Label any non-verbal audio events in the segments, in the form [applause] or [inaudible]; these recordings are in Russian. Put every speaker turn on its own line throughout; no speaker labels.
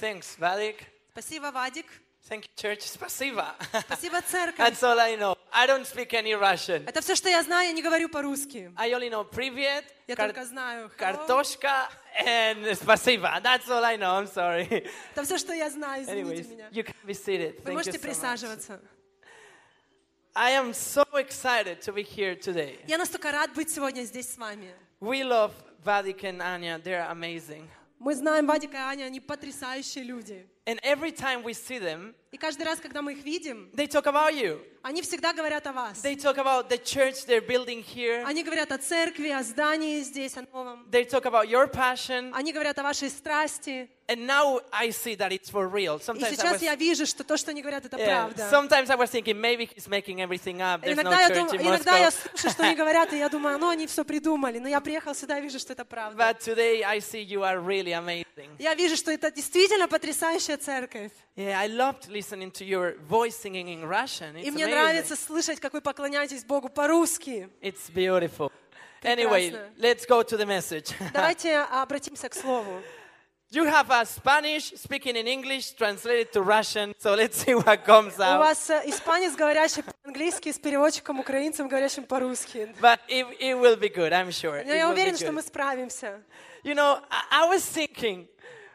Thanks, Vadik.
Спасибо, Вадик.
Thank you, church. Спасибо.
Спасибо, церковь.
That's all I know. I don't speak any Russian.
Это все, что я знаю, я не говорю по-русски.
I only know привет,
Я
кар-
только знаю. hello.
картошка, and спасибо. That's all I know. I'm sorry.
Это все, что я знаю, извините
Anyways,
меня.
you can be seated.
Вы
Thank you
можете
so much.
присаживаться.
I am so excited to be here today.
Я настолько рад быть сегодня здесь с вами.
We love Vadik and Anya. They're amazing.
Мы знаем Вадика и Аня, они потрясающие люди.
And every time we see them,
И каждый раз, когда мы их видим,
they talk about you.
они всегда говорят о вас.
They talk about the church they're building here.
Они говорят о церкви, о здании здесь, о новом.
They talk about your passion.
Они говорят о вашей страсти.
And now I see that it's for real.
И
Sometimes I
сейчас
was,
я вижу, что то, что они говорят, это
yeah,
правда.
sometimes I was thinking maybe he's making everything up. There's no
Иногда, я,
church
дум-
in
иногда я слушаю, что они [laughs] говорят, и я думаю, ну они все придумали. Но я приехал сюда и вижу, что это правда.
But today I see you are really amazing.
Я вижу, что это действительно потрясающая церковь.
Yeah, I loved listening to your voice singing in Russian. It's
И мне
amazing.
нравится слышать, как вы поклоняетесь Богу по-русски.
It's beautiful. Anyway,
Прекрасно.
let's go to the message. [laughs]
Давайте обратимся к Слову.
you have a Spanish speaking in English translated to Russian, so let's see what comes
У
out.
вас э, испанец, говорящий по-английски, с переводчиком украинцем, говорящим по-русски.
But it, it will be good, I'm sure.
Но
It
я
will be
уверена, что
good.
мы справимся.
You know, I, I was thinking,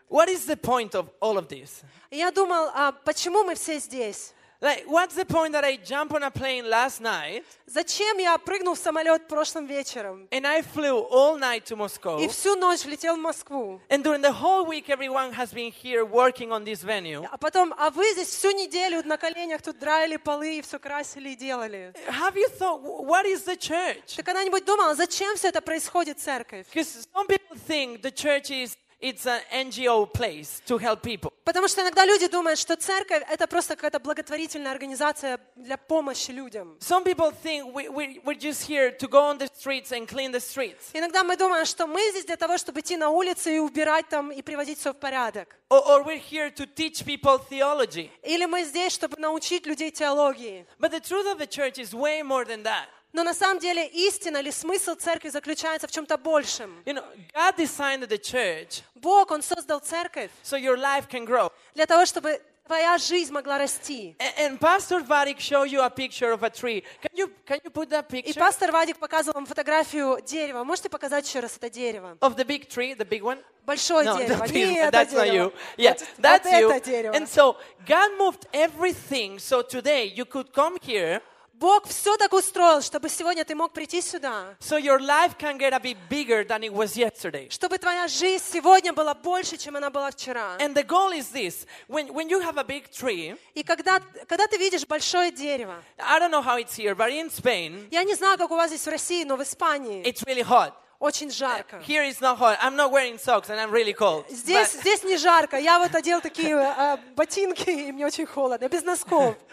what is the point of all of this?
И я думал, а почему мы все здесь?
Like, what's the point that I jump on a plane last night
Зачем я прыгнул в самолет прошлым вечером
and I flew all night to Moscow?
и всю ночь летел в Москву?
And during the whole week, everyone has been here working on this venue.
А потом, а вы здесь всю неделю на коленях тут драили полы и все красили и делали.
Have you thought, wh- what is the church?
Ты когда-нибудь думала, зачем все это происходит, церковь?
Because some people think the church is it's an NGO place to help people.
Потому что иногда люди думают, что церковь — это просто какая-то благотворительная организация для помощи людям.
Some people think we, we, we're just here to go on the streets and clean the streets.
Иногда мы думаем, что мы здесь для того, чтобы идти на улицы и убирать там и приводить все в порядок.
Or, or we're here to teach people theology.
Или мы здесь, чтобы научить людей теологии.
But the truth of the church is way more than that.
Но на самом деле истина или смысл церкви заключается в чем-то большем.
You know, God designed the church
Бог, Он создал церковь
so your life can grow.
для того, чтобы твоя жизнь могла расти.
And, and Pastor Vadik showed you a picture of a tree. Can you, can you put that
И
picture
пастор Вадик показывал вам фотографию дерева. Можете показать еще раз это дерево?
of the big tree, the big one?
Большое
No, [laughs]
дерево.
the
Не
big-
это
that's not
дерево.
you. Yeah,
Вот-
that's
вот
you.
это дерево.
And so God moved everything so today you could come here
Бог все так устроил, чтобы сегодня ты мог прийти сюда,
so your life can get a bit bigger than it was yesterday.
чтобы твоя жизнь сегодня была больше, чем она была вчера.
And the goal is this when, when you have a big tree,
И когда, когда ты видишь большое дерево,
I don't know how it's here, but in Spain,
я не знаю, как у вас здесь в России, но в Испании
it's really hot.
очень жарко.
Here it's not hot. I'm not wearing socks and I'm really cold.
Здесь,
But-
здесь не жарко. Я вот одел такие э, ботинки, и мне очень холодно, без носков. [laughs]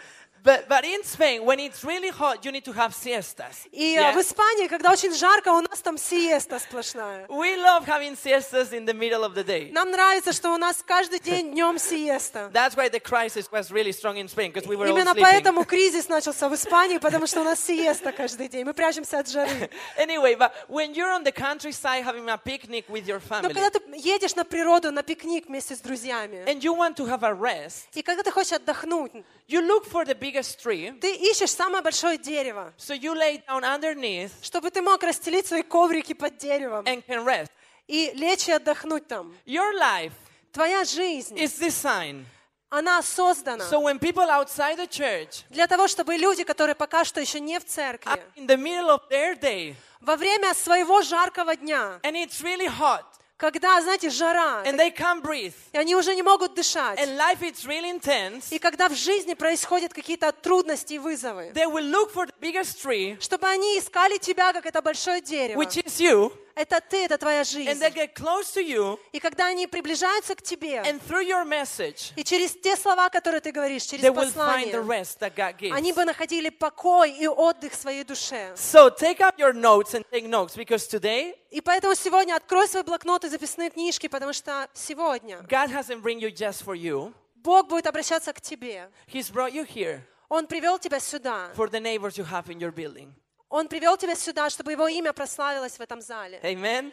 But, but in Spain, when it's really hot, you need to have siestas.
И э,
Yeah?
в Испании, когда очень жарко, у нас там сиеста сплошная.
We love having siestas in the middle of the day.
Нам нравится, что у нас каждый день днем сиеста.
That's why the crisis was really strong in Spain, because we were all
Именно
sleeping.
поэтому кризис начался в Испании, потому что у нас сиеста каждый день. Мы прячемся от жары.
Anyway, but when you're on the countryside having a picnic with your
Но когда ты едешь на природу, на пикник вместе с друзьями,
and you want to have a rest,
и когда ты хочешь отдохнуть,
you look for the biggest tree,
ты ищешь самое большое дерево,
so you lay down underneath
чтобы ты мог расстелить свои коврики под деревом
and can rest.
и лечь и отдохнуть там.
Your life
Твоя жизнь,
is designed
она создана
so when people outside the church
для того, чтобы люди, которые пока что еще не в церкви,
in the middle of their day
во время своего жаркого дня,
and it's really hot
когда, знаете, жара,
and they can't breathe.
и они уже не могут дышать,
and life is really intense,
и когда в жизни происходят какие-то трудности и вызовы,
they will look for the biggest tree,
чтобы они искали тебя, как это большое дерево.
which is you,
Это ты, это твоя
and
жизнь.
they get close to you,
И когда они приближаются к тебе,
and through your message,
и через те слова, которые ты говоришь, через
they will find the
послание,
rest that God gives.
они бы находили покой и отдых своей душе.
So take up your notes and take notes because today
И поэтому сегодня открой свой блокнот и записные книжки, потому что сегодня
God hasn't bring you just for you.
Бог будет обращаться к тебе.
He's brought you here
Он привел тебя сюда.
for the neighbors you have in your building.
Он привел тебя сюда, чтобы его имя прославилось в этом зале.
Amen.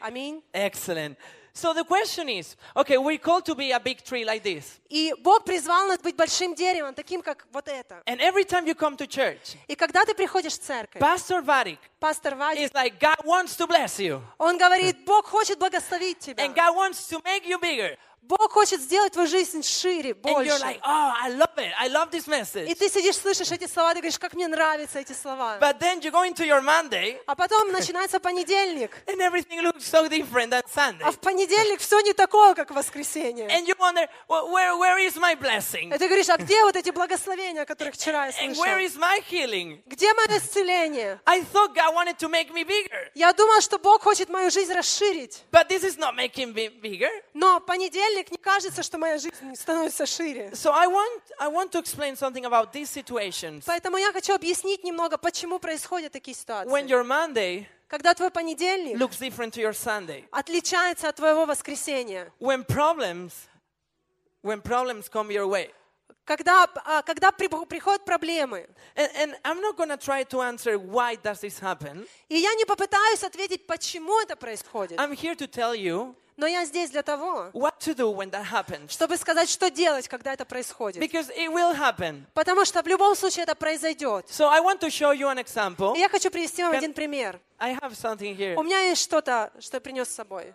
Аминь.
Excellent. So the question is, okay, we're called to be a big tree like this.
И Бог призвал нас быть большим деревом, таким, как вот это.
And every time you come to church,
И когда ты приходишь в церковь,
Pastor Varik
пастор Вадик,
is like, God wants to bless you.
он говорит, Бог хочет благословить тебя.
And God wants to make you bigger.
Бог хочет сделать твою жизнь шире,
And
больше.
like, oh,
И ты сидишь, слышишь эти слова, ты говоришь, как мне нравятся эти слова.
But then you go into your Monday
А потом начинается понедельник. [laughs]
and everything looks so different than Sunday.
А в понедельник все не такое, как в воскресенье.
And you wonder, where, where is my blessing?
И ты говоришь, а где вот эти благословения, о которых вчера я
And
слышал?
where is my healing?
Где мое исцеление?
I thought God wanted to make me bigger.
Я думала, что Бог хочет мою жизнь расширить.
But this is not making me bigger.
Но понедельник не кажется, что моя жизнь становится шире.
So I want, I want to explain something about these situations.
Поэтому я хочу объяснить немного, почему происходят такие
When
ситуации.
your Monday
Когда твой понедельник
looks different to your Sunday.
отличается от твоего воскресенья.
When problems, when problems come your way.
Когда, а, когда при- приходят проблемы.
And, and.
И я не попытаюсь ответить, почему это происходит.
I'm here to tell you
Но я здесь для того, чтобы сказать, что делать, когда это происходит. Потому что в любом случае это произойдет.
So.
И я хочу привести вам
Can-
один пример. У меня есть что-то, что я принес с собой.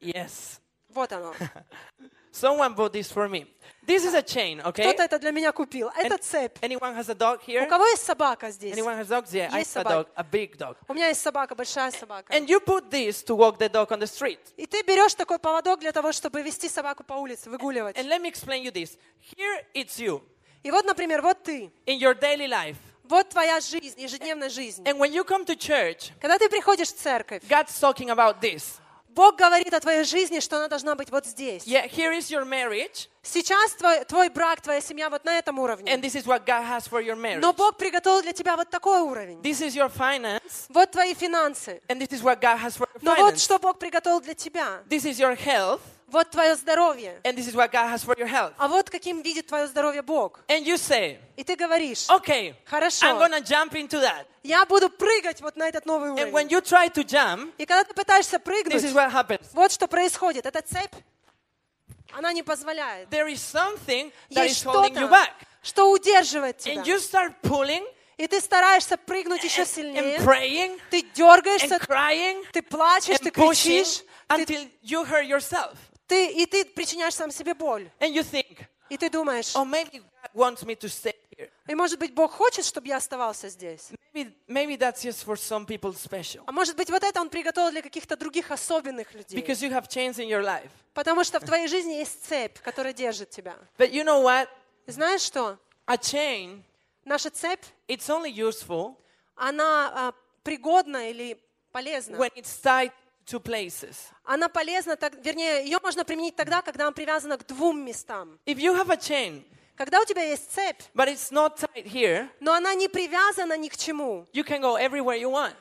Yes.
Вот оно. [laughs]
Someone bought this for me. This is a chain, okay?
Кто-то это для меня купил. Это
And-
цепь.
Anyone has a dog
У
here?
кого есть собака здесь?
Anyone has dogs? Yeah, I
Есть
have a
собаки.
dog, a big dog.
У меня есть собака, большая собака.
And you put this to walk the dog on the street.
И ты берешь такой поводок для того, чтобы вести собаку по улице, выгуливать.
And let me explain you this. Here it's you
И вот, например, вот ты.
in your daily life.
Вот твоя жизнь, ежедневная жизнь.
And when you come to church,
Когда ты приходишь в церковь,
God's talking about this.
Бог говорит о твоей жизни, что она должна быть вот здесь.
Yeah, here is your marriage,
Сейчас твой, твой брак, твоя семья вот на этом уровне.
and this is what God has for your marriage.
Но Бог приготовил для тебя вот такой уровень.
This is your finance,
Вот твои финансы.
and this is what God has for your
Но вот что Бог приготовил для тебя.
This is your health,
Вот твое здоровье.
and this is what God has for your health.
А вот каким видит твое здоровье Бог.
And you say,
И ты говоришь,
okay,
Хорошо.
I'm gonna jump into that.
я буду прыгать вот на этот новый
And when
уровень.
you try to jump,
И когда ты пытаешься
this is
прыгнуть,
what happens.
вот что происходит. Эта цепь, она не позволяет.
There is something that
Есть
is holding you
что-то,
back.
что удерживает тебя.
And you start pulling
И ты стараешься прыгнуть еще сильнее.
praying
Ты дергаешься,
crying
ты плачешь, ты кричишь, ты,
until you hurt yourself.
Ты- и ты причиняешь сам себе боль.
And you think,
И ты думаешь,
oh, maybe God wants me to stay here.
и может быть Бог хочет, чтобы я оставался здесь.
Maybe, maybe that's just for some people special.
А может быть вот это Он приготовил для каких-то других особенных людей.
Because you have chains in your life.
Потому что в твоей жизни есть цепь, которая держит тебя.
But you know what?
Знаешь что?
A chain,
Наша цепь,
it's only useful
она а, пригодна или полезна.
when it's tied to places.
Она полезна, так, вернее, ее можно применить тогда, когда она привязана к двум местам.
If you have a chain,
Когда у тебя есть цепь,
but it's not tied here,
но она не привязана ни к чему,
you can go everywhere you want.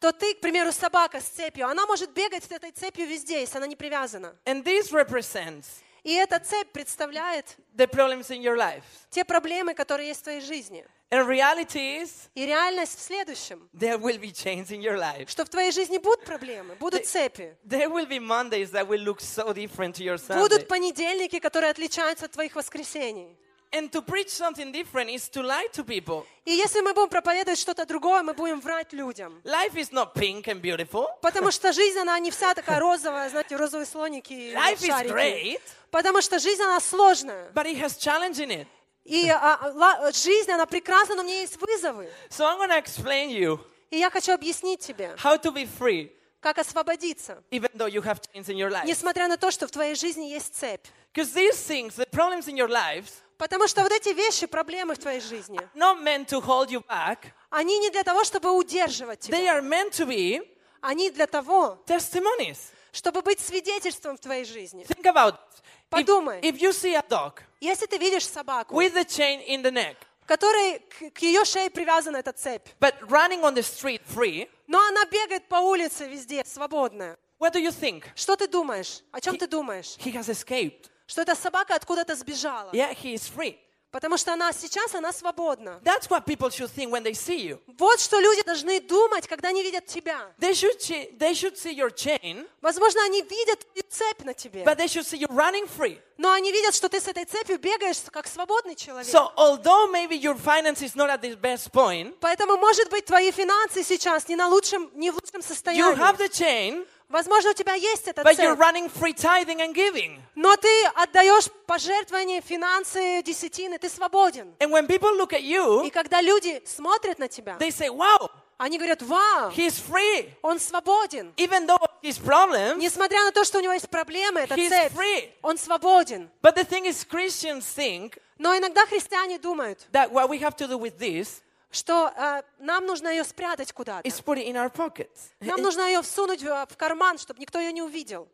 то ты, к примеру, собака с цепью, она может бегать с этой цепью везде, если она не привязана.
And this represents
И эта цепь представляет
the problems in your life.
те проблемы, которые есть в твоей жизни.
And reality is,
И реальность в следующем,
there will be chains in your life.
что в твоей жизни будут проблемы, будут цепи,
There will be Mondays that will look so different to your Sunday.
будут понедельники, которые отличаются от твоих воскресений.
And to preach something different is to lie to people.
И если мы будем проповедовать что-то другое, мы будем врать людям.
Life is not pink and beautiful.
Потому [laughs] что жизнь, она не вся такая розовая, знаете, розовые слоники и
Life is
шарики.
great,
Потому что жизнь, она сложная.
but it has challenge in it.
И а, а, жизнь, она прекрасна, но у меня есть вызовы.
So I'm to explain you
И я хочу объяснить тебе,
how to be free,
как освободиться,
even though you have chains in your life.
несмотря на то, что в твоей жизни есть цепь.
These things, the problems in your lives,
Потому что вот эти вещи, проблемы в твоей жизни,
not meant to hold you back.
они не для того, чтобы удерживать
They
тебя.
are meant to be
Они для того,
testimonies.
чтобы быть свидетельством в твоей жизни.
Think about it. If,
Подумай.
if you see a dog
Если ты видишь собаку,
with a chain in the neck,
которой к, к ее шее привязана эта цепь,
but running on the street free,
но она бегает по улице везде, свободная,
what do you think?
что ты думаешь? О чем ты думаешь?
He has escaped.
Что эта собака откуда-то сбежала.
Yeah, he is free.
Потому что она сейчас, она свободна.
That's what people should think when they see you.
Вот что люди должны думать, когда они видят тебя.
They should, they should see your chain,
Возможно, они видят цепь на тебе,
but they should see you running free.
но они видят, что ты с этой цепью бегаешь как свободный человек.
So, although maybe your finance is not at the best point,
Поэтому, может быть, твои финансы сейчас не, на лучшем, не в лучшем
you
состоянии.
have the chain,
Возможно, у тебя есть эта
but you're running free tithing and giving.
но ты отдаешь пожертвования, финансы, десятины, ты свободен.
And when people look at
И
you,
когда люди смотрят на тебя,
they say, wow,
они говорят, вау,
he's free.
он свободен.
Even though his problems,
Несмотря на то, что у него есть проблемы, это
he's
цепь,
free.
он свободен.
But the thing is, Christians think
Но иногда христиане думают,
that what we have to do with this
что э, нам нужно ее спрятать куда-то. Нам нужно ее всунуть в, в карман, чтобы никто ее не увидел.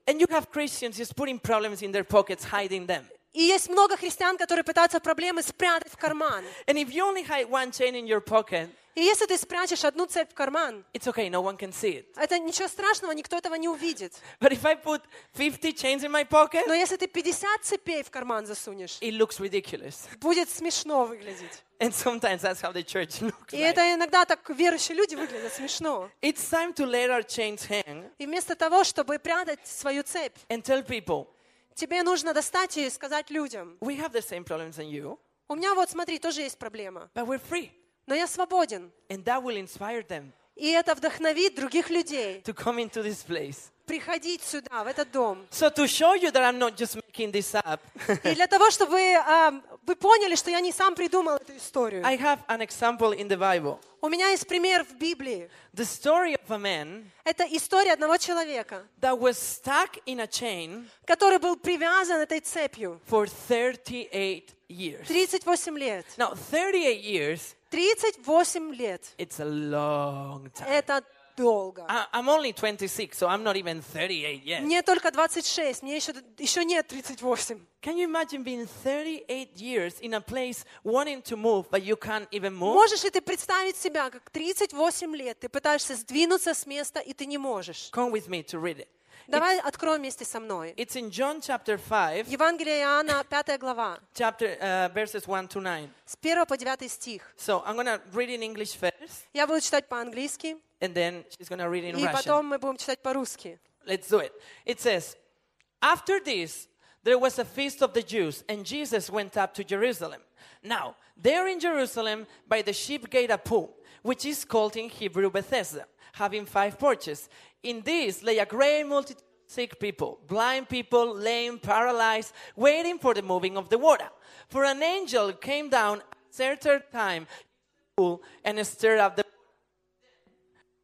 И есть много христиан, которые пытаются проблемы спрятать в карман.
And if you only hide one chain in your pocket,
И если ты спрячешь одну цепь в карман,
it's okay, no one can see it.
это ничего страшного, никто этого не увидит.
But if I put 50 chains in my pocket,
Но если ты 50 цепей в карман засунешь,
it looks ridiculous.
будет смешно выглядеть.
And sometimes that's how the church [laughs] looks
И
like.
это иногда так верующие люди выглядят смешно.
It's time to let our chains hang
И вместо того, чтобы прятать свою цепь,
and tell people,
тебе нужно достать ее и сказать людям,
we have the same problems as you,
у меня вот, смотри, тоже есть проблема,
but we're free.
Но я свободен.
And that will inspire them
И это вдохновит других людей
to come into this place.
Приходить сюда, в этот дом.
So to show you that I'm not just making this up, [laughs]
И для того, чтобы а, вы поняли, что я не сам придумал эту историю.
I have an example in the Bible.
У меня есть пример в Библии.
The story of a man
Это история одного человека,
that was stuck in a chain
который был привязан этой цепью
for 38 years.
38 лет.
Now, 38 years,
38 лет.
it's a long time.
Это долго.
I'm only 26, so I'm not even 38 yet.
Мне только 26, мне еще, еще нет 38.
Can you imagine being 38 years in a place wanting to move, but you can't even move?
Можешь ли ты представить себя, как 38 лет ты пытаешься сдвинуться с места, и ты не можешь?
Come with me to read it.
Давай откроем вместе со мной.
It's in John chapter 5,
Евангелие Иоанна, 5 глава,
chapter uh, verses 1 to 9.
с 1 по 9 стих.
So I'm gonna read in English first,
Я буду читать по-английски,
and then she's gonna read in
и
Russian.
потом мы будем читать по-русски.
Let's do it. It says, After this, there was a feast of the Jews, and Jesus went up to Jerusalem. Now, there in Jerusalem, by the sheep gate, a pool, which is called in Hebrew Bethesda, having five porches. In this lay a great multitude of sick people, blind people, lame, paralyzed, waiting for the moving of the water. For an angel came down at a certain time to the pool and stirred up the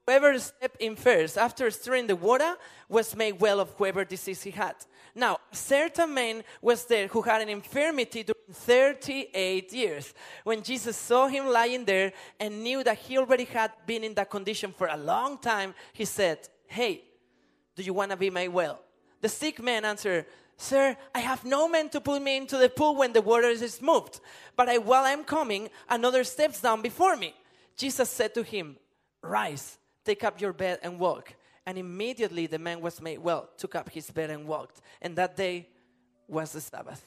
Whoever stepped in first after stirring the water was made well of whoever disease he had. Now, a certain man was there who had an infirmity during 38 years. When Jesus saw him lying there and knew that he already had been in that condition for a long time, he said, Hey, do you want to be made well? The sick man answered, Sir, I have no man to put me into the pool when the water is moved. But I, while I'm coming, another steps down before me. Jesus said to him, Rise, take up your bed and walk. And immediately the man was made well, took up his bed and walked. And that day was the Sabbath.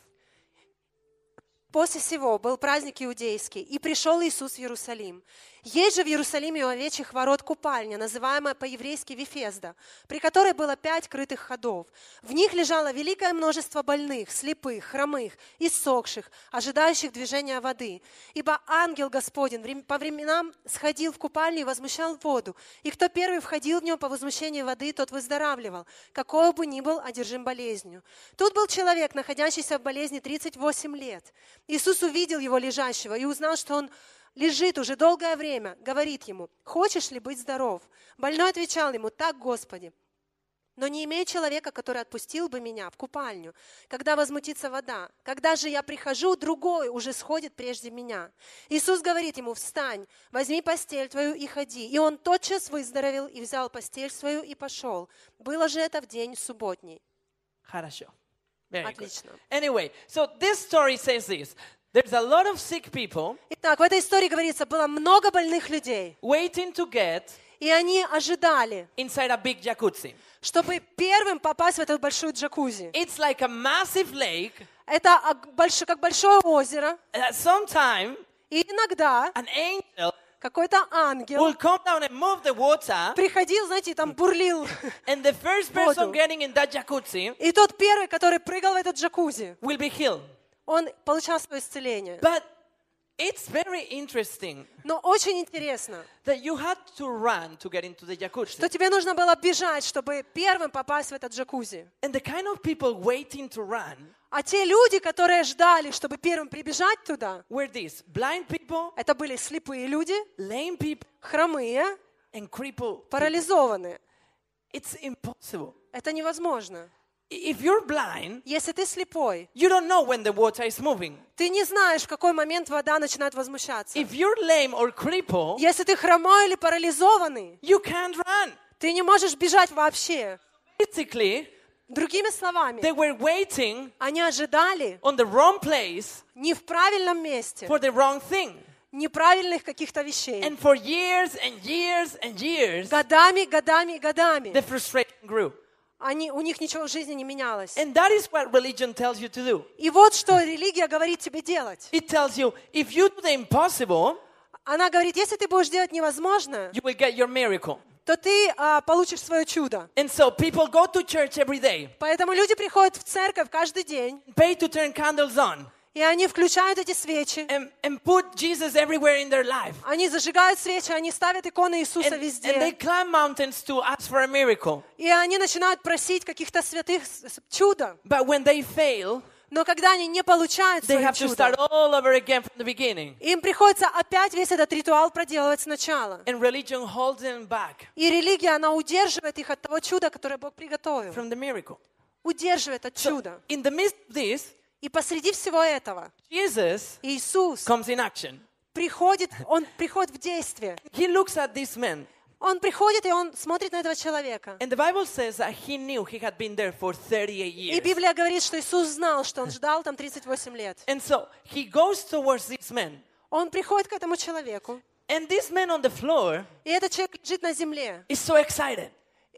После сего был праздник иудейский, и пришел Иисус в Иерусалим. Есть же в Иерусалиме у овечьих ворот купальня, называемая по-еврейски Вифезда, при которой было пять крытых ходов. В них лежало великое множество больных, слепых, хромых, иссохших, ожидающих движения воды. Ибо ангел Господень по временам сходил в купальню и возмущал воду, и кто первый входил в нее по возмущению воды, тот выздоравливал, какого бы ни был одержим болезнью. Тут был человек, находящийся в болезни 38 лет. Иисус увидел его лежащего и узнал, что он лежит уже долгое время, говорит ему, «Хочешь ли быть здоров?» Больной отвечал ему, «Так, Господи, но не имею человека, который отпустил бы меня в купальню, когда возмутится вода. Когда же я прихожу, другой уже сходит прежде меня. Иисус говорит ему, встань, возьми постель твою и ходи. И он тотчас выздоровел и взял постель свою и пошел. Было же это в день субботний.
Хорошо. Very good.
Отлично.
Anyway, so this story says this. There's a lot of sick people
Итак, в этой истории говорится, было много больных людей,
waiting to get
и они ожидали,
inside a big jacuzzi.
чтобы первым попасть в эту большую джакузи.
It's like a massive lake,
Это ог- больш- как большое озеро.
At some time,
И иногда
an angel
какой-то ангел
will come down and move the water,
приходил, знаете, там бурлил.
and the first person
Воду.
getting in that jacuzzi
И тот первый, который прыгал в этот джакузи,
will be healed.
Он получал свое исцеление.
But it's very interesting
Но очень интересно,
that you had to run to get into the
что
jacuzzi.
тебе нужно было бежать, чтобы первым попасть в этот джакузи.
And the kind of people waiting to run
А те люди, которые ждали, чтобы первым прибежать туда,
were these blind people,
это были слепые люди,
lame people,
хромые,
and crippled.
парализованные.
It's impossible.
Это невозможно.
If you're blind,
Если ты слепой,
you don't know when the water is moving.
ты не знаешь, в какой момент вода начинает возмущаться.
If you're lame or crippled,
Если ты хромой или парализованный,
you can't run.
ты не можешь бежать вообще.
Basically,
Другими словами,
they were waiting
они ожидали
on the wrong place
не в правильном месте,
for the wrong thing.
неправильных каких-то вещей.
And for years and years and years,
Годами, годами, годами.
the frustration grew.
Они, у них ничего в жизни не менялось.
And that is what religion tells you to do.
И вот что религия говорит тебе делать.
It tells you if you do the impossible,
Она говорит, если ты будешь делать невозможное,
you will get your miracle.
то ты а, получишь свое чудо.
And so people go to church every day,
Поэтому люди приходят в церковь каждый день,
pay to turn candles on,
и они включают эти свечи,
and, and put Jesus everywhere in their life.
они зажигают свечи, они ставят иконы Иисуса
And, and they
везде,
climb mountains to ask for a miracle.
и они начинают просить каких-то святых чуда.
But when they fail,
Но когда они не получают
they have to start
чудо,
all over again from the beginning.
им приходится опять весь этот ритуал проделывать сначала.
And religion holds them back
И религия, она удерживает их от того чуда, которое Бог приготовил.
from the miracle.
Удерживает от
So,
чуда.
in the midst of this,
И посреди всего этого
Jesus
Иисус
comes in action.
приходит, Он приходит в действие.
He looks at this man,
Он приходит, и Он смотрит на этого человека.
and the Bible says that he knew he had been there for 38
И
years.
Библия говорит, что Иисус знал, что Он ждал там 38 лет.
And so he goes towards this man,
Он приходит к этому человеку,
and this man on the floor
и этот человек лежит на земле.
is so excited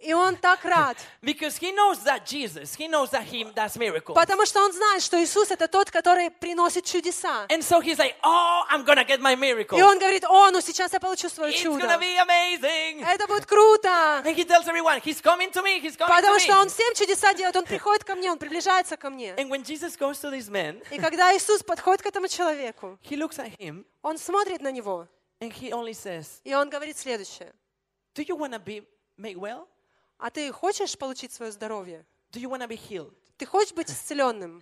И он так рад, [laughs]
because he knows that Jesus, he knows that he does miracles.
потому что он знает, что Иисус это тот, который приносит чудеса.
And so he's like, Oh, I'm gonna get my miracle.
И он говорит, о, ну сейчас я получу свое
It's
чудо.
gonna be amazing.
Это будет круто. [laughs]
And he tells everyone, He's coming to me, he's coming
Потому
to
что он
me.
всем чудеса делает, он приходит ко мне, он приближается ко мне.
And when Jesus goes to this man,
И когда Иисус подходит к этому человеку, [laughs]
he looks at him
он смотрит на него,
and he only says,
и он говорит следующее.
Do you wanna be made well?
А ты хочешь получить свое здоровье?
Do you wanna be healed?
Ты хочешь быть исцеленным?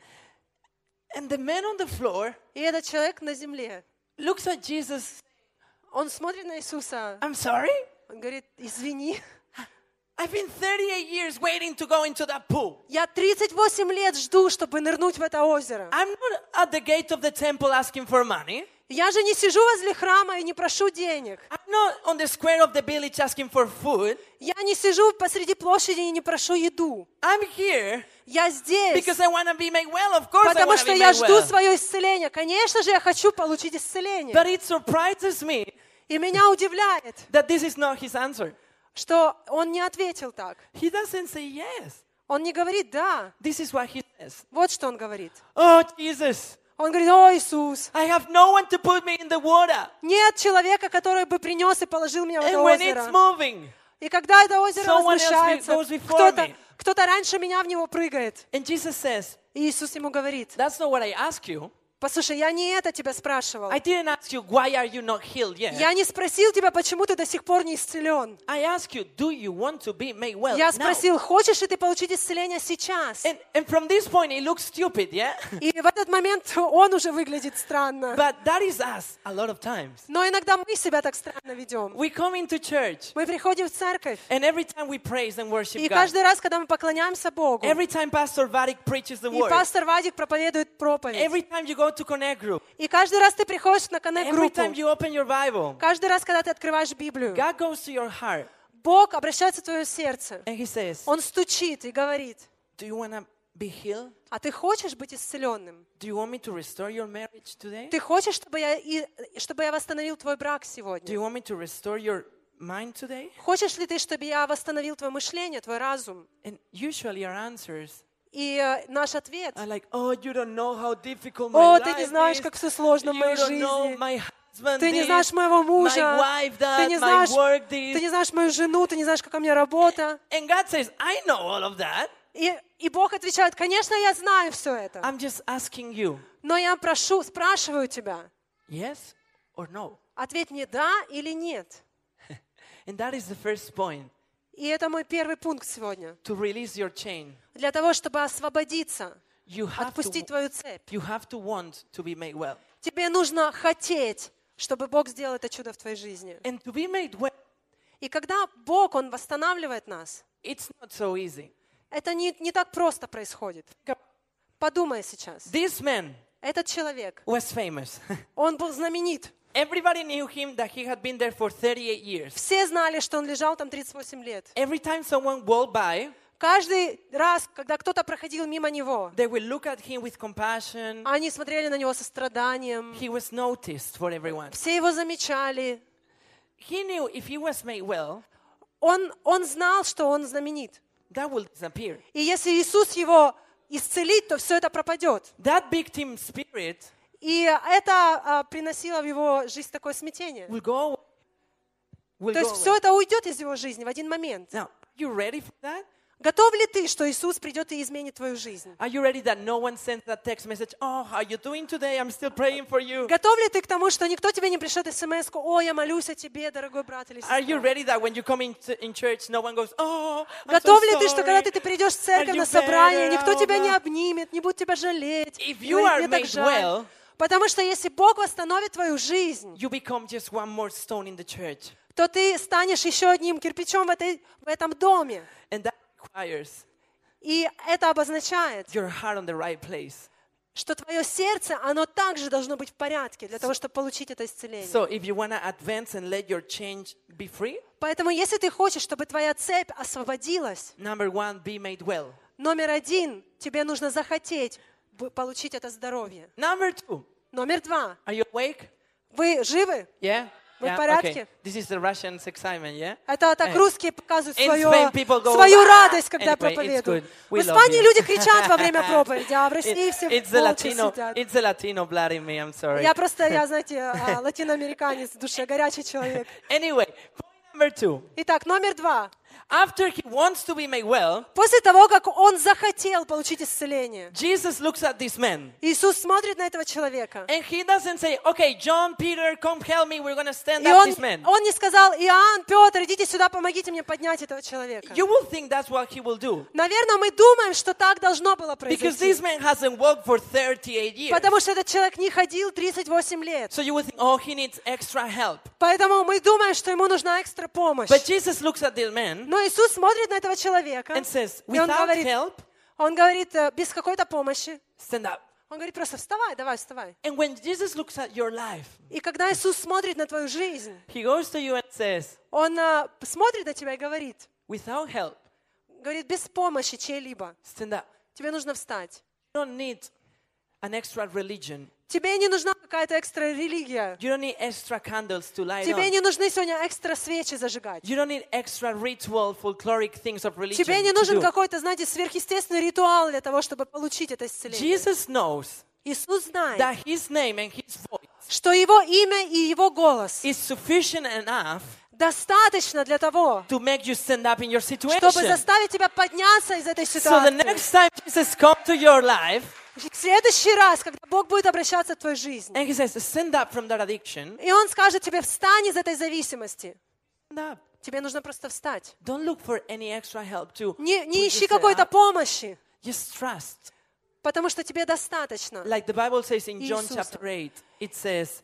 And the man on the floor
И этот человек на земле,
looks at Jesus,
он смотрит на Иисуса,
I'm sorry?
он говорит, извини,
I've been 38 years waiting to go into that pool.
я 38 лет жду, чтобы нырнуть в это озеро.
I'm not at the gate of the temple asking for money.
Я же не сижу возле храма и не прошу денег.
I'm not on the square of the village asking for food.
Я не сижу посреди площади и не прошу еду.
I'm here
Я здесь,
because I want to be made well. Of course, I
потому
to
что
be
я жду
well.
свое исцеление. Конечно же, я хочу получить исцеление.
But it surprises me
И меня удивляет,
that this is not his answer.
что он не ответил так.
He doesn't say yes.
Он не говорит «да».
This is what he says.
Вот что он говорит.
Oh, Jesus,
Он говорит, о, Иисус,
I have no one to put me in the water.
нет человека, который бы принес и положил меня в это
And when it's
озеро.
moving,
И когда это озеро
Someone else
возмущается,
goes before
кто-то,
me.
кто-то раньше меня в него прыгает.
and Jesus says,
И Иисус ему говорит,
That's not what I asked you.
Послушай, я не это тебя спрашивал.
I didn't ask you, why are you not healed yet?
Я не спросил тебя, почему ты до сих пор не исцелен.
I asked you, do you want to be made well
Я
now?
спросил, хочешь ли ты получить исцеление сейчас?
And, and from this point, it looks stupid, yeah?
И в этот момент [laughs] он уже выглядит странно.
but that is us a lot of times.
Но иногда мы себя так странно ведем.
We come into church,
Мы приходим в церковь,
and every time we praise and worship
и
God,
каждый раз, когда мы поклоняемся Богу,
every time Pastor Vadik preaches the
и
word,
пастор Вадик проповедует проповедь,
every time you go to Connect Group,
и каждый раз ты приходишь на
every
коннект-группу,
time you open your Bible,
каждый раз, когда ты открываешь Библию,
God goes to your heart
Бог обращается в твое сердце.
and He says,
Он стучит и говорит,
Do you want to be healed?
а ты хочешь быть исцеленным?
Do you want me to restore your marriage today?
Ты хочешь, чтобы я, и- чтобы я восстановил твой брак
Do
сегодня?
you want me to restore your mind today?
Хочешь ли ты, чтобы я восстановил твое мышление, твой разум?
And usually our answers
И э, наш ответ,
like, oh,
о, ты не знаешь, как все сложно в моей жизни. Ты не знаешь моего мужа,
wife
ты
that,
не знаешь,
work
ты не знаешь мою жену, ты не знаешь, какая у меня работа.
Says, that.
И, и Бог отвечает, конечно, я знаю все это,
I'm just asking you,
но я прошу, спрашиваю тебя,
yes or no?
ответь мне да или нет. [laughs]
And that is the first point
И это мой первый пункт сегодня.
to release your chain.
Для того, чтобы освободиться,
You have
отпустить
to,
твою цепь,
you have to want to be made well.
тебе нужно хотеть, чтобы Бог сделал это чудо в твоей жизни.
And to be made well,
И когда Бог, Он восстанавливает нас,
it's not so easy.
это не, не так просто происходит. Подумай сейчас.
This man
Этот человек,
was famous. [laughs]
он был знаменит.
Everybody knew him that he had been there for 38 years.
Все знали, что он лежал там 38 лет.
Every time someone walked by,
Каждый раз, когда кто-то проходил мимо него,
they would look at him with compassion.
они смотрели на него со страданием.
He was noticed for everyone.
Все его замечали.
He knew if he was made well,
Он, он знал, что он знаменит.
that will disappear.
И если Иисус его исцелит, то все это пропадет.
That victim spirit
И это а, приносило в его жизнь такое смятение.
will go. Will
То есть все это уйдет из его жизни в один момент.
Now, are you ready for that?
Готов ли ты, что Иисус придет и изменит твою жизнь?
Are you ready that no one sends that text message? Oh, how are you doing today? I'm still praying for you.
Готов ли ты к тому, что никто тебе не пришлет смс «О, я молюсь о тебе, дорогой брат или
Are you
сестра»?
ready that when you come into in church, no one goes, oh, I'm
Готов
so
ли ты, что когда ты, ты придешь в церковь на собрание, никто тебя не
Oh,
обнимет, не будет тебя жалеть?
If you are
«Мне так
made
жаль».
well,
Потому что если Бог восстановит твою жизнь,
you become just one more stone in the church.
то ты станешь еще одним кирпичом в, этой, в этом доме.
And that requires
И это обозначает,
your heart on the right place.
что твое сердце, оно также должно быть в порядке для того, чтобы получить это исцеление.
So if you want to advance and let your change be free,
Поэтому, если ты хочешь, чтобы твоя цепь освободилась,
number one, be made well.
номер один, тебе нужно захотеть получить это здоровье.
Number two,
Номер два,
are you awake?
вы живы?
Yeah?
Вы в
yeah?
порядке?
Okay. This is the Russians' excitement, yeah?
Это так
Э,
русские показывают
people go,
свою радость, когда
Anyway,
проповедуют. В Испании люди кричат во время [laughs] проповеди, а в России все
it's the
молча
Latino,
сидят.
it's the Latino blood in me. I'm sorry.
Я просто, я, [laughs] знаете, а, латиноамериканец в душе, горячий человек.
Anyway, point number two.
Итак, номер два.
After he wants to be made well,
После того, как он захотел получить исцеление,
Jesus looks at this man
Иисус смотрит на этого человека.
and he doesn't say, "Okay, John, Peter, come help me. We're gonna stand
И
up
он,
this man."
он не сказал, Иоанн, Петр, идите сюда, помогите мне поднять этого человека.
You will think that's what he will do
Наверное, мы думаем, что так должно было
because
произойти.
this man hasn't walked for 38 years.
Потому что этот человек не ходил 38 лет.
So you would think, "Oh, he needs extra help."
Поэтому мы думаем, что ему нужна экстра помощь.
But Jesus looks at this man
Но Иисус смотрит на этого человека,
and says,
и он
"Without
говорит,
help,
он говорит, э, без какой-то помощи,
stand up."
он говорит просто вставай, давай, вставай.
And when Jesus looks at your life,
И когда Иисус смотрит на твою жизнь,
he goes to you and says,
он э, смотрит на тебя и говорит,
"Without help,
говорит, без помощи чьей-либо,
stand up."
тебе нужно встать.
You don't need an extra religion.
Тебе не нужна какая-то экстра религия.
You don't need extra candles to light
Тебе
on.
не нужны сегодня экстра свечи зажигать.
You don't need extra ritual, folkloric things of religion.
Тебе не нужен какой-то, знаете, сверхъестественный ритуал для того, чтобы получить это исцеление.
Jesus knows
Иисус знает,
that His name and His voice
что Его имя и Его голос
is sufficient enough
достаточно для того,
to make you stand up in your
чтобы заставить тебя подняться из этой
So the
ситуации.
next time Jesus comes to your life
В следующий раз, когда Бог будет обращаться в твою жизнь,
and He says, stand up from that addiction,
и Он скажет тебе, встань из этой зависимости,
stand up.
тебе нужно просто встать.
Don't look for any extra help to
Не, не ищи какой-то помощи,
Just trust.
потому что тебе достаточно.
Like the Bible says in John
Иисуса.
chapter 8, it says,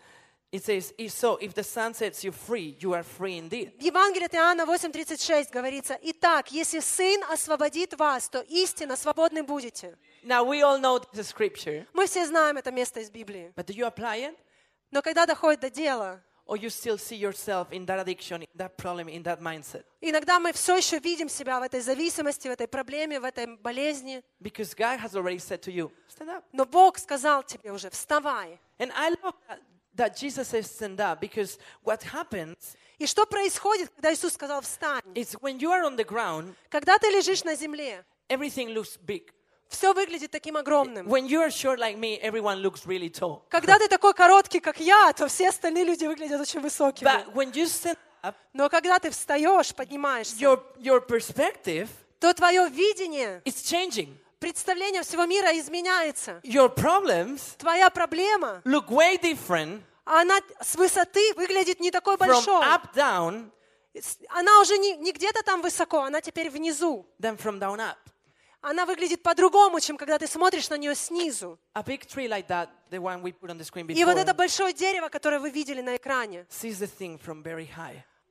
it says, "If so if the Son sets you free, you are free indeed.
В Евангелии от Иоанна 8.36 говорится, «Итак, если Сын освободит вас, то истинно свободны будете».
Now we all know this scripture,
Мы все знаем это место из Библии.
but do you apply it?
Но когда доходит до дела,
Or you still see yourself in that addiction, in that problem, in that mindset?
иногда мы все еще видим себя в этой зависимости, в этой проблеме, в этой болезни.
Because God has already said to you, stand up.
Но Бог сказал тебе уже, вставай.
And I love that, that Jesus says stand up because what happens
И что происходит, когда Иисус сказал «встань»?
is when you are on the ground,
Когда ты лежишь на земле,
everything looks big.
все выглядит таким огромным.
When you are short like me, everyone looks really tall.
Когда ты такой короткий, как я, то все остальные люди выглядят очень высокими.
But when you stand up,
Но когда ты встаешь, поднимаешься,
your, your perspective
то твое видение,
is changing.
Представление всего мира изменяется.
Your problems
Твоя проблема,
look way different
она с высоты выглядит не такой
from
большой.
up down
Она уже не, не где-то там высоко, она теперь внизу.
than from down up.
Она выглядит по-другому, чем когда ты смотришь на нее снизу.
Like that,
И вот это большое дерево, которое вы видели на экране,
from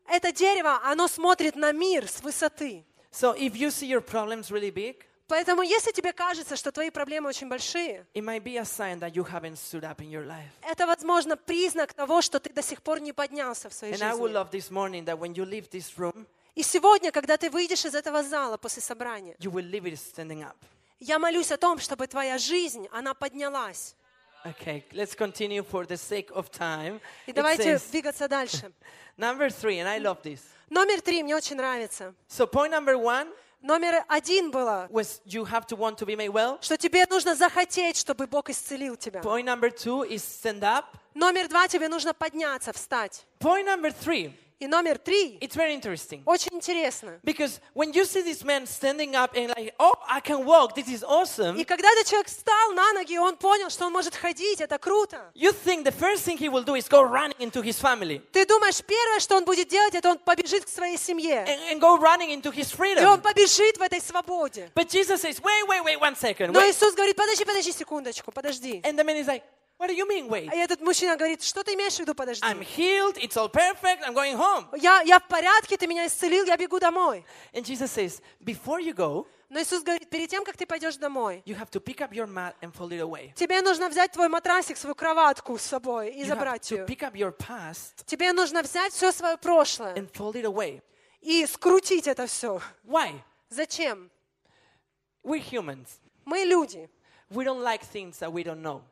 это дерево, оно смотрит на мир с высоты.
So if you see your problems really big,
Поэтому если тебе кажется, что твои проблемы очень большие, это, возможно, признак того, что ты до сих пор не поднялся в своей жизни. И сегодня, когда ты выйдешь из этого зала после собрания,
you will leave it standing up.
я молюсь о том, чтобы твоя жизнь, она поднялась.
Okay, let's continue for the sake of time.
И
It
давайте
says,
двигаться дальше. [laughs]
number three, and I love this.
Номер три мне очень нравится.
So point number one
Номер один было,
was you have to want to be made well.
что тебе нужно захотеть, чтобы Бог исцелил тебя.
Point number two is stand up.
Номер два, тебе нужно подняться, встать.
Point number three,
И номер три,
it's very interesting.
очень интересно.
Because when you see this man standing up and like, oh, I can walk, this is awesome,
И когда этот человек встал на ноги, он понял, что он может ходить, это круто.
you think the first thing he will do is go running into his family
Ты думаешь, первое, что он будет делать, это он побежит к своей семье.
and, and go running into his
И
freedom.
он побежит в этой свободе.
But Jesus says, wait, wait, wait, one second.
Но
Wait.
Иисус говорит, подожди, подожди секундочку, подожди.
And the man is like, what do you mean, wait?
И этот мужчина говорит, что ты имеешь в виду, подожди?
I'm healed, it's all perfect, I'm going home.
Я, я в порядке, ты меня исцелил, я бегу домой.
And Jesus says, before you go,
Но Иисус говорит, перед тем, как ты пойдешь домой,
you have to pick up your mat and fold it away.
тебе нужно взять твой матрасик, свою кроватку с собой и
You have
забрать
to
ее.
pick up your past
Тебе нужно взять все свое прошлое
and fold it away.
и скрутить это все.
Why?
Зачем?
We're humans.
Мы люди.
We don't like things that we don't know.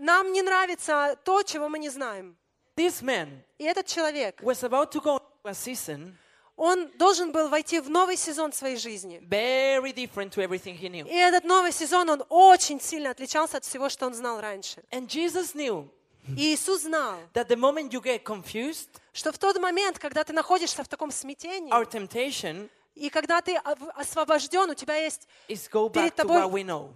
Нам не нравится то, чего мы не знаем.
This man
И этот человек,
was about to go into a season
он должен был войти в новый сезон своей жизни.
very different to everything he knew.
И этот новый сезон, он очень сильно отличался от всего, что он знал раньше.
And Jesus knew
И Иисус знал,
that the moment you get confused,
что в тот момент, когда ты находишься в таком смятении,
our temptation
и когда ты освобожден, у тебя есть перед тобой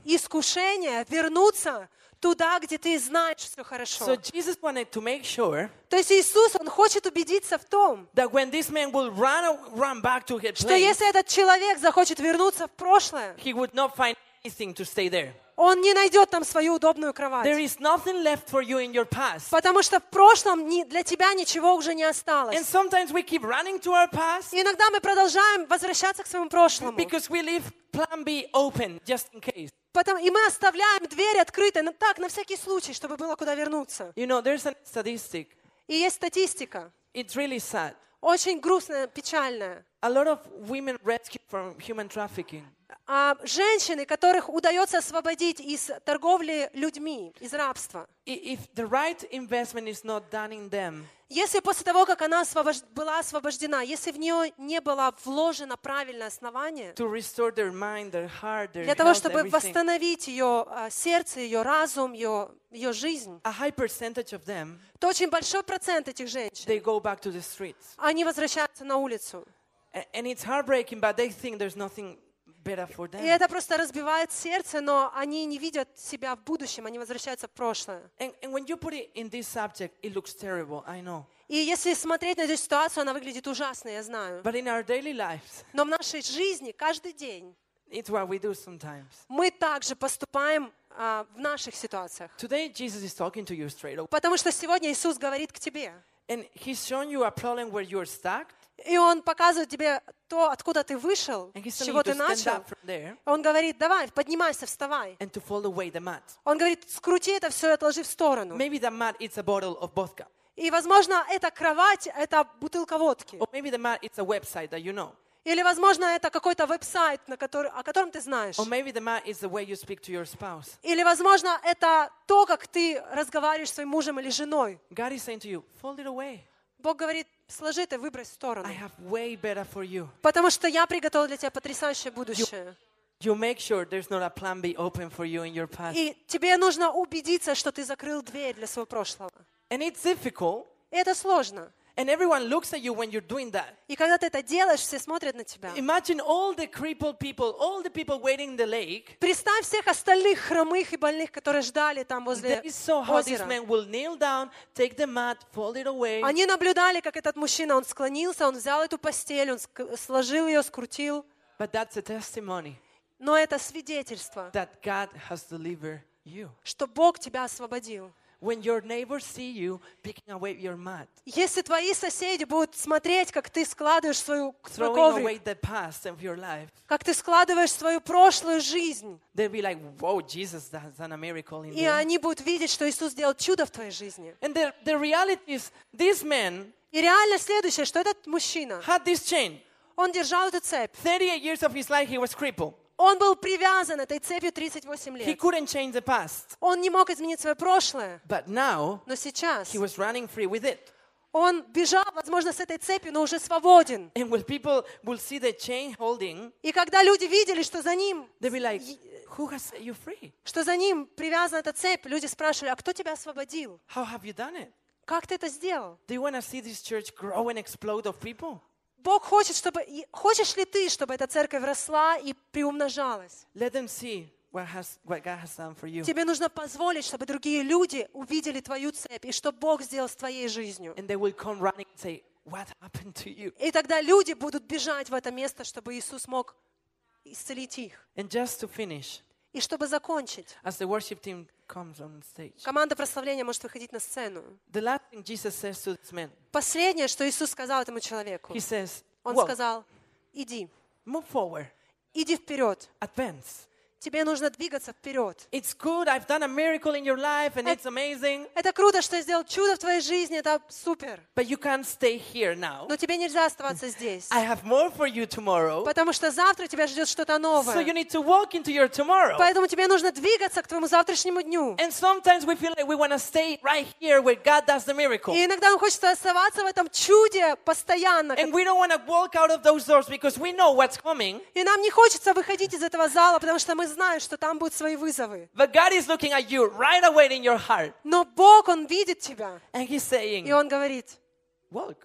искушение вернуться туда, где ты знаешь все хорошо.
So Jesus wanted to make sure
То есть Иисус, Он хочет убедиться в том,
that when this man will run, run back to his
что
place,
если этот человек захочет вернуться в прошлое,
he would not find anything to stay there.
он не найдет там свою удобную
There
кровать.
is nothing left for you in your past.
Потому что в прошлом для тебя ничего уже не
And
осталось.
sometimes we keep running to our past
И иногда мы продолжаем возвращаться к своему прошлому.
because we leave plan B open just in case.
Потом, и мы оставляем дверь открытой, ну так, на всякий случай, чтобы было куда вернуться.
You know, there's a statistic.
И есть статистика,
It's really sad.
очень грустная, печальная.
A lot of women rescued from human trafficking.
А женщины, которых удается освободить из торговли людьми, из рабства,
If the right investment is not done in them,
если после того, как она освобож- была освобождена, если в нее не было вложено правильное основание,
their mind, their heart, their
для того, чтобы
everything,
восстановить ее а, сердце, ее разум, ее, ее жизнь,
them,
то очень большой процент этих женщин, они возвращаются на улицу.
And it's heartbreaking, but they think there's nothing
И это просто разбивает сердце, но они не видят себя в будущем, они возвращаются в прошлое.
And, and when you put it in this subject, it looks terrible, I know.
И если смотреть на эту ситуацию, она выглядит ужасно, я знаю.
But in our daily lives,
Но в нашей жизни каждый день
it's what we do sometimes.
мы также поступаем а, в наших ситуациях.
Today, Jesus is talking to you straight away.
Потому что сегодня Иисус говорит к тебе.
And he's showing you a problem where you're stuck,
И Он показывает тебе то, откуда ты вышел, с чего ты начал.
there
Он говорит, давай, поднимайся, вставай. Он говорит, скрути это все и отложи в сторону. И, возможно, эта кровать, это бутылка водки.
You know.
Или, возможно, это какой-то веб-сайт, на который, о котором ты знаешь. Или, возможно, это то, как ты разговариваешь с своим мужем или женой.
You.
Бог говорит, сложи это, выбрось в сторону.
I have way better for you.
Потому что я приготовил для тебя потрясающее будущее.
you make sure there's not a plan B open for you in your past.
И тебе нужно убедиться, что ты закрыл дверь для своего прошлого.
And it's difficult,
И это сложно.
And everyone looks at you when you're doing that.
И когда ты это делаешь, все смотрят на тебя.
Imagine all the crippled people, all the people waiting in the lake.
Представь всех остальных хромых и больных, которые ждали там возле
is so how this
озера.
man will kneel down, take the mat, fold it away,
Они наблюдали, как этот мужчина, он склонился, он взял эту постель, он сложил ее, скрутил.
but that's a testimony
Но это свидетельство,
that God has delivered you.
что Бог тебя освободил.
When your neighbors see you picking away your mat,
Если твои соседи будут смотреть, как ты складываешь свою свой
throwing away
коврик,
the past of your life,
как ты складываешь свою прошлую жизнь,
they'll be like, "Whoa, Jesus has done a miracle in
и
there."
они будут видеть, что Иисус сделал чудо в твоей жизни.
And the, the reality is, this man
И реально следующее, что этот мужчина,
had this chain.
он держал эту цепь.
38 years of his life, he was crippled.
Он был привязан этой цепью 38
He
лет.
couldn't change the past.
Он не мог изменить свое прошлое,
But now,
но сейчас
he was running free with it.
он бежал, возможно, с этой цепью, но уже свободен.
And when people will see the chain holding,
И когда люди видели, что за ним,
like, Who has set you free?
что за ним привязана эта цепь, люди спрашивали, а кто тебя освободил?
How have you done it?
Как ты это сделал? Бог хочет, чтобы... Хочешь ли ты, чтобы эта церковь росла и приумножалась?
Let them see what, has, what God has done for you.
Тебе нужно позволить, чтобы другие люди увидели твою цепь и что Бог сделал с твоей жизнью.
And they will come running and say, What happened to you?
И тогда люди будут бежать в это место, чтобы Иисус мог исцелить их.
And just to finish,
И чтобы закончить,
as the worship team comes on stage,
команда прославления может выходить на сцену.
the last thing Jesus says to this man,
Последнее, что Иисус сказал этому человеку,
He says,
Он
"Well,
сказал, иди,
move forward,
иди вперед.
advance.
Тебе нужно двигаться вперед.
It's good, I've done a miracle in your life and it's amazing,
Это круто, что я сделал чудо в твоей жизни, это супер.
but you can't stay here now.
Но тебе нельзя оставаться здесь.
I have more for you tomorrow.
Потому что завтра тебя ждет что-то
So you
новое.
need to walk into your tomorrow.
Поэтому тебе нужно двигаться к твоему завтрашнему дню.
And sometimes we feel like we want to stay right here where God does the miracle.
И иногда нам хочется оставаться в этом чуде постоянно.
And we don't want to walk out of those doors because we know what's coming.
И нам не хочется выходить из этого зала, потому что мы знаем, что там будут свои вызовы.
But God is looking at you right away in your heart.
Но Бог, Он видит тебя.
And He's
И
saying,
Он говорит,
Walk,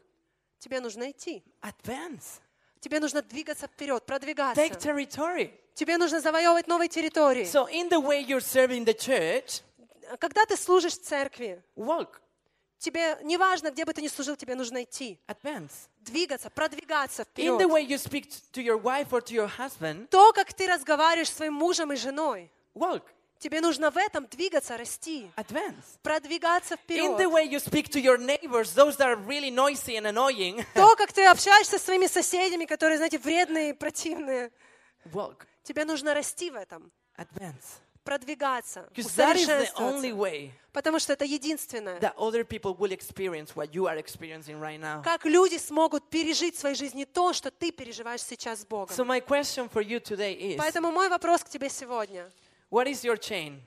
тебе нужно идти.
advance,
Тебе нужно двигаться вперед, продвигаться.
take territory.
Тебе нужно завоевывать новые территории.
So, in the way you're serving the church,
Когда ты служишь церкви,
walk,
тебе неважно, где бы ты ни служил, тебе нужно идти.
advance.
Двигаться, продвигаться
In the
вперед.
way you speak to your wife or to your husband,
То, как ты разговариваешь с своим мужем и женой,
walk,
тебе нужно в этом двигаться, расти,
advance.
продвигаться
In the
вперед.
way you speak to your neighbors, those that are really noisy and annoying, [laughs]
То, как ты общаешься со своими соседями, которые, знаете, вредные, противные,
walk,
тебе нужно расти в этом,
advance.
Продвигаться,
Because that is the only
усовершенствоваться.
way
Потому что это единственное,
that other people will experience what you are experiencing right now.
как люди смогут пережить в своей жизни то, что ты переживаешь сейчас с Богом.
So, my question for you today is
Поэтому мой вопрос к тебе сегодня.
what is your chain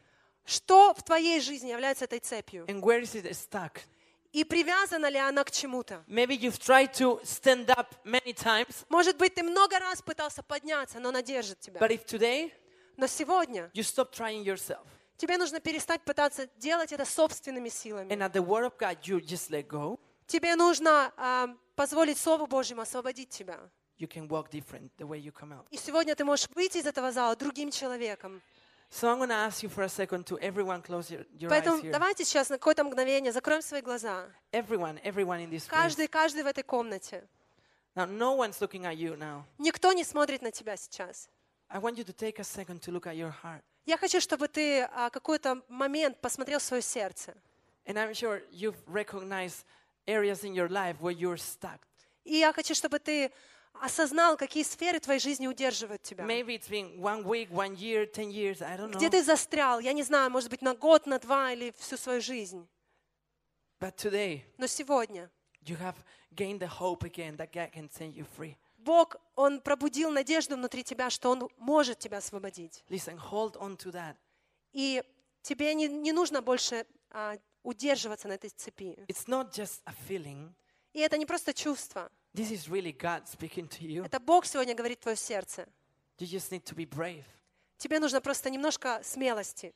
Что в твоей жизни является этой цепью?
and where is it stuck?
И привязана ли она к чему-то?
Maybe you've tried to stand up many times,
Может быть, ты много раз пытался подняться, но она держит тебя.
but if today
Но сегодня
you stop trying yourself
тебе нужно перестать пытаться делать это собственными силами.
and at the word of God you just let go,
Тебе нужно а, позволить Слову Божьему освободить тебя.
you can walk different the way you come out.
И сегодня ты можешь выйти из этого зала другим человеком.
So I'm going to ask you for a second to everyone close your, your eyes
Поэтому
here.
давайте сейчас на какое-то мгновение закроем свои глаза.
Everyone, everyone in this place.
Каждый, каждый в этой комнате.
Now, no one's looking at you now.
Никто не смотрит на тебя сейчас.
I want you to take a second to look at your heart.
Я хочу, чтобы ты а, какой-то момент посмотрел в свое сердце.
And I'm sure you've recognized areas in your life where you're stuck.
И я хочу, чтобы ты осознал, какие сферы твоей жизни удерживают тебя.
Maybe it's been one week, one year, 10 years, I don't
Где
know.
ты застрял, я не знаю, может быть, на год, на два или всю свою жизнь.
But today,
Но сегодня
you have gained the hope again that God can set you free.
Бог, Он пробудил надежду внутри тебя, что Он может тебя освободить.
Listen, hold on to that.
И тебе не, не нужно больше а, удерживаться на этой цепи.
It's not just a feeling,
И это не просто чувство.
this is really God speaking to you.
Это Бог сегодня говорит в твое сердце.
You just need to be brave.
Тебе нужно просто немножко смелости.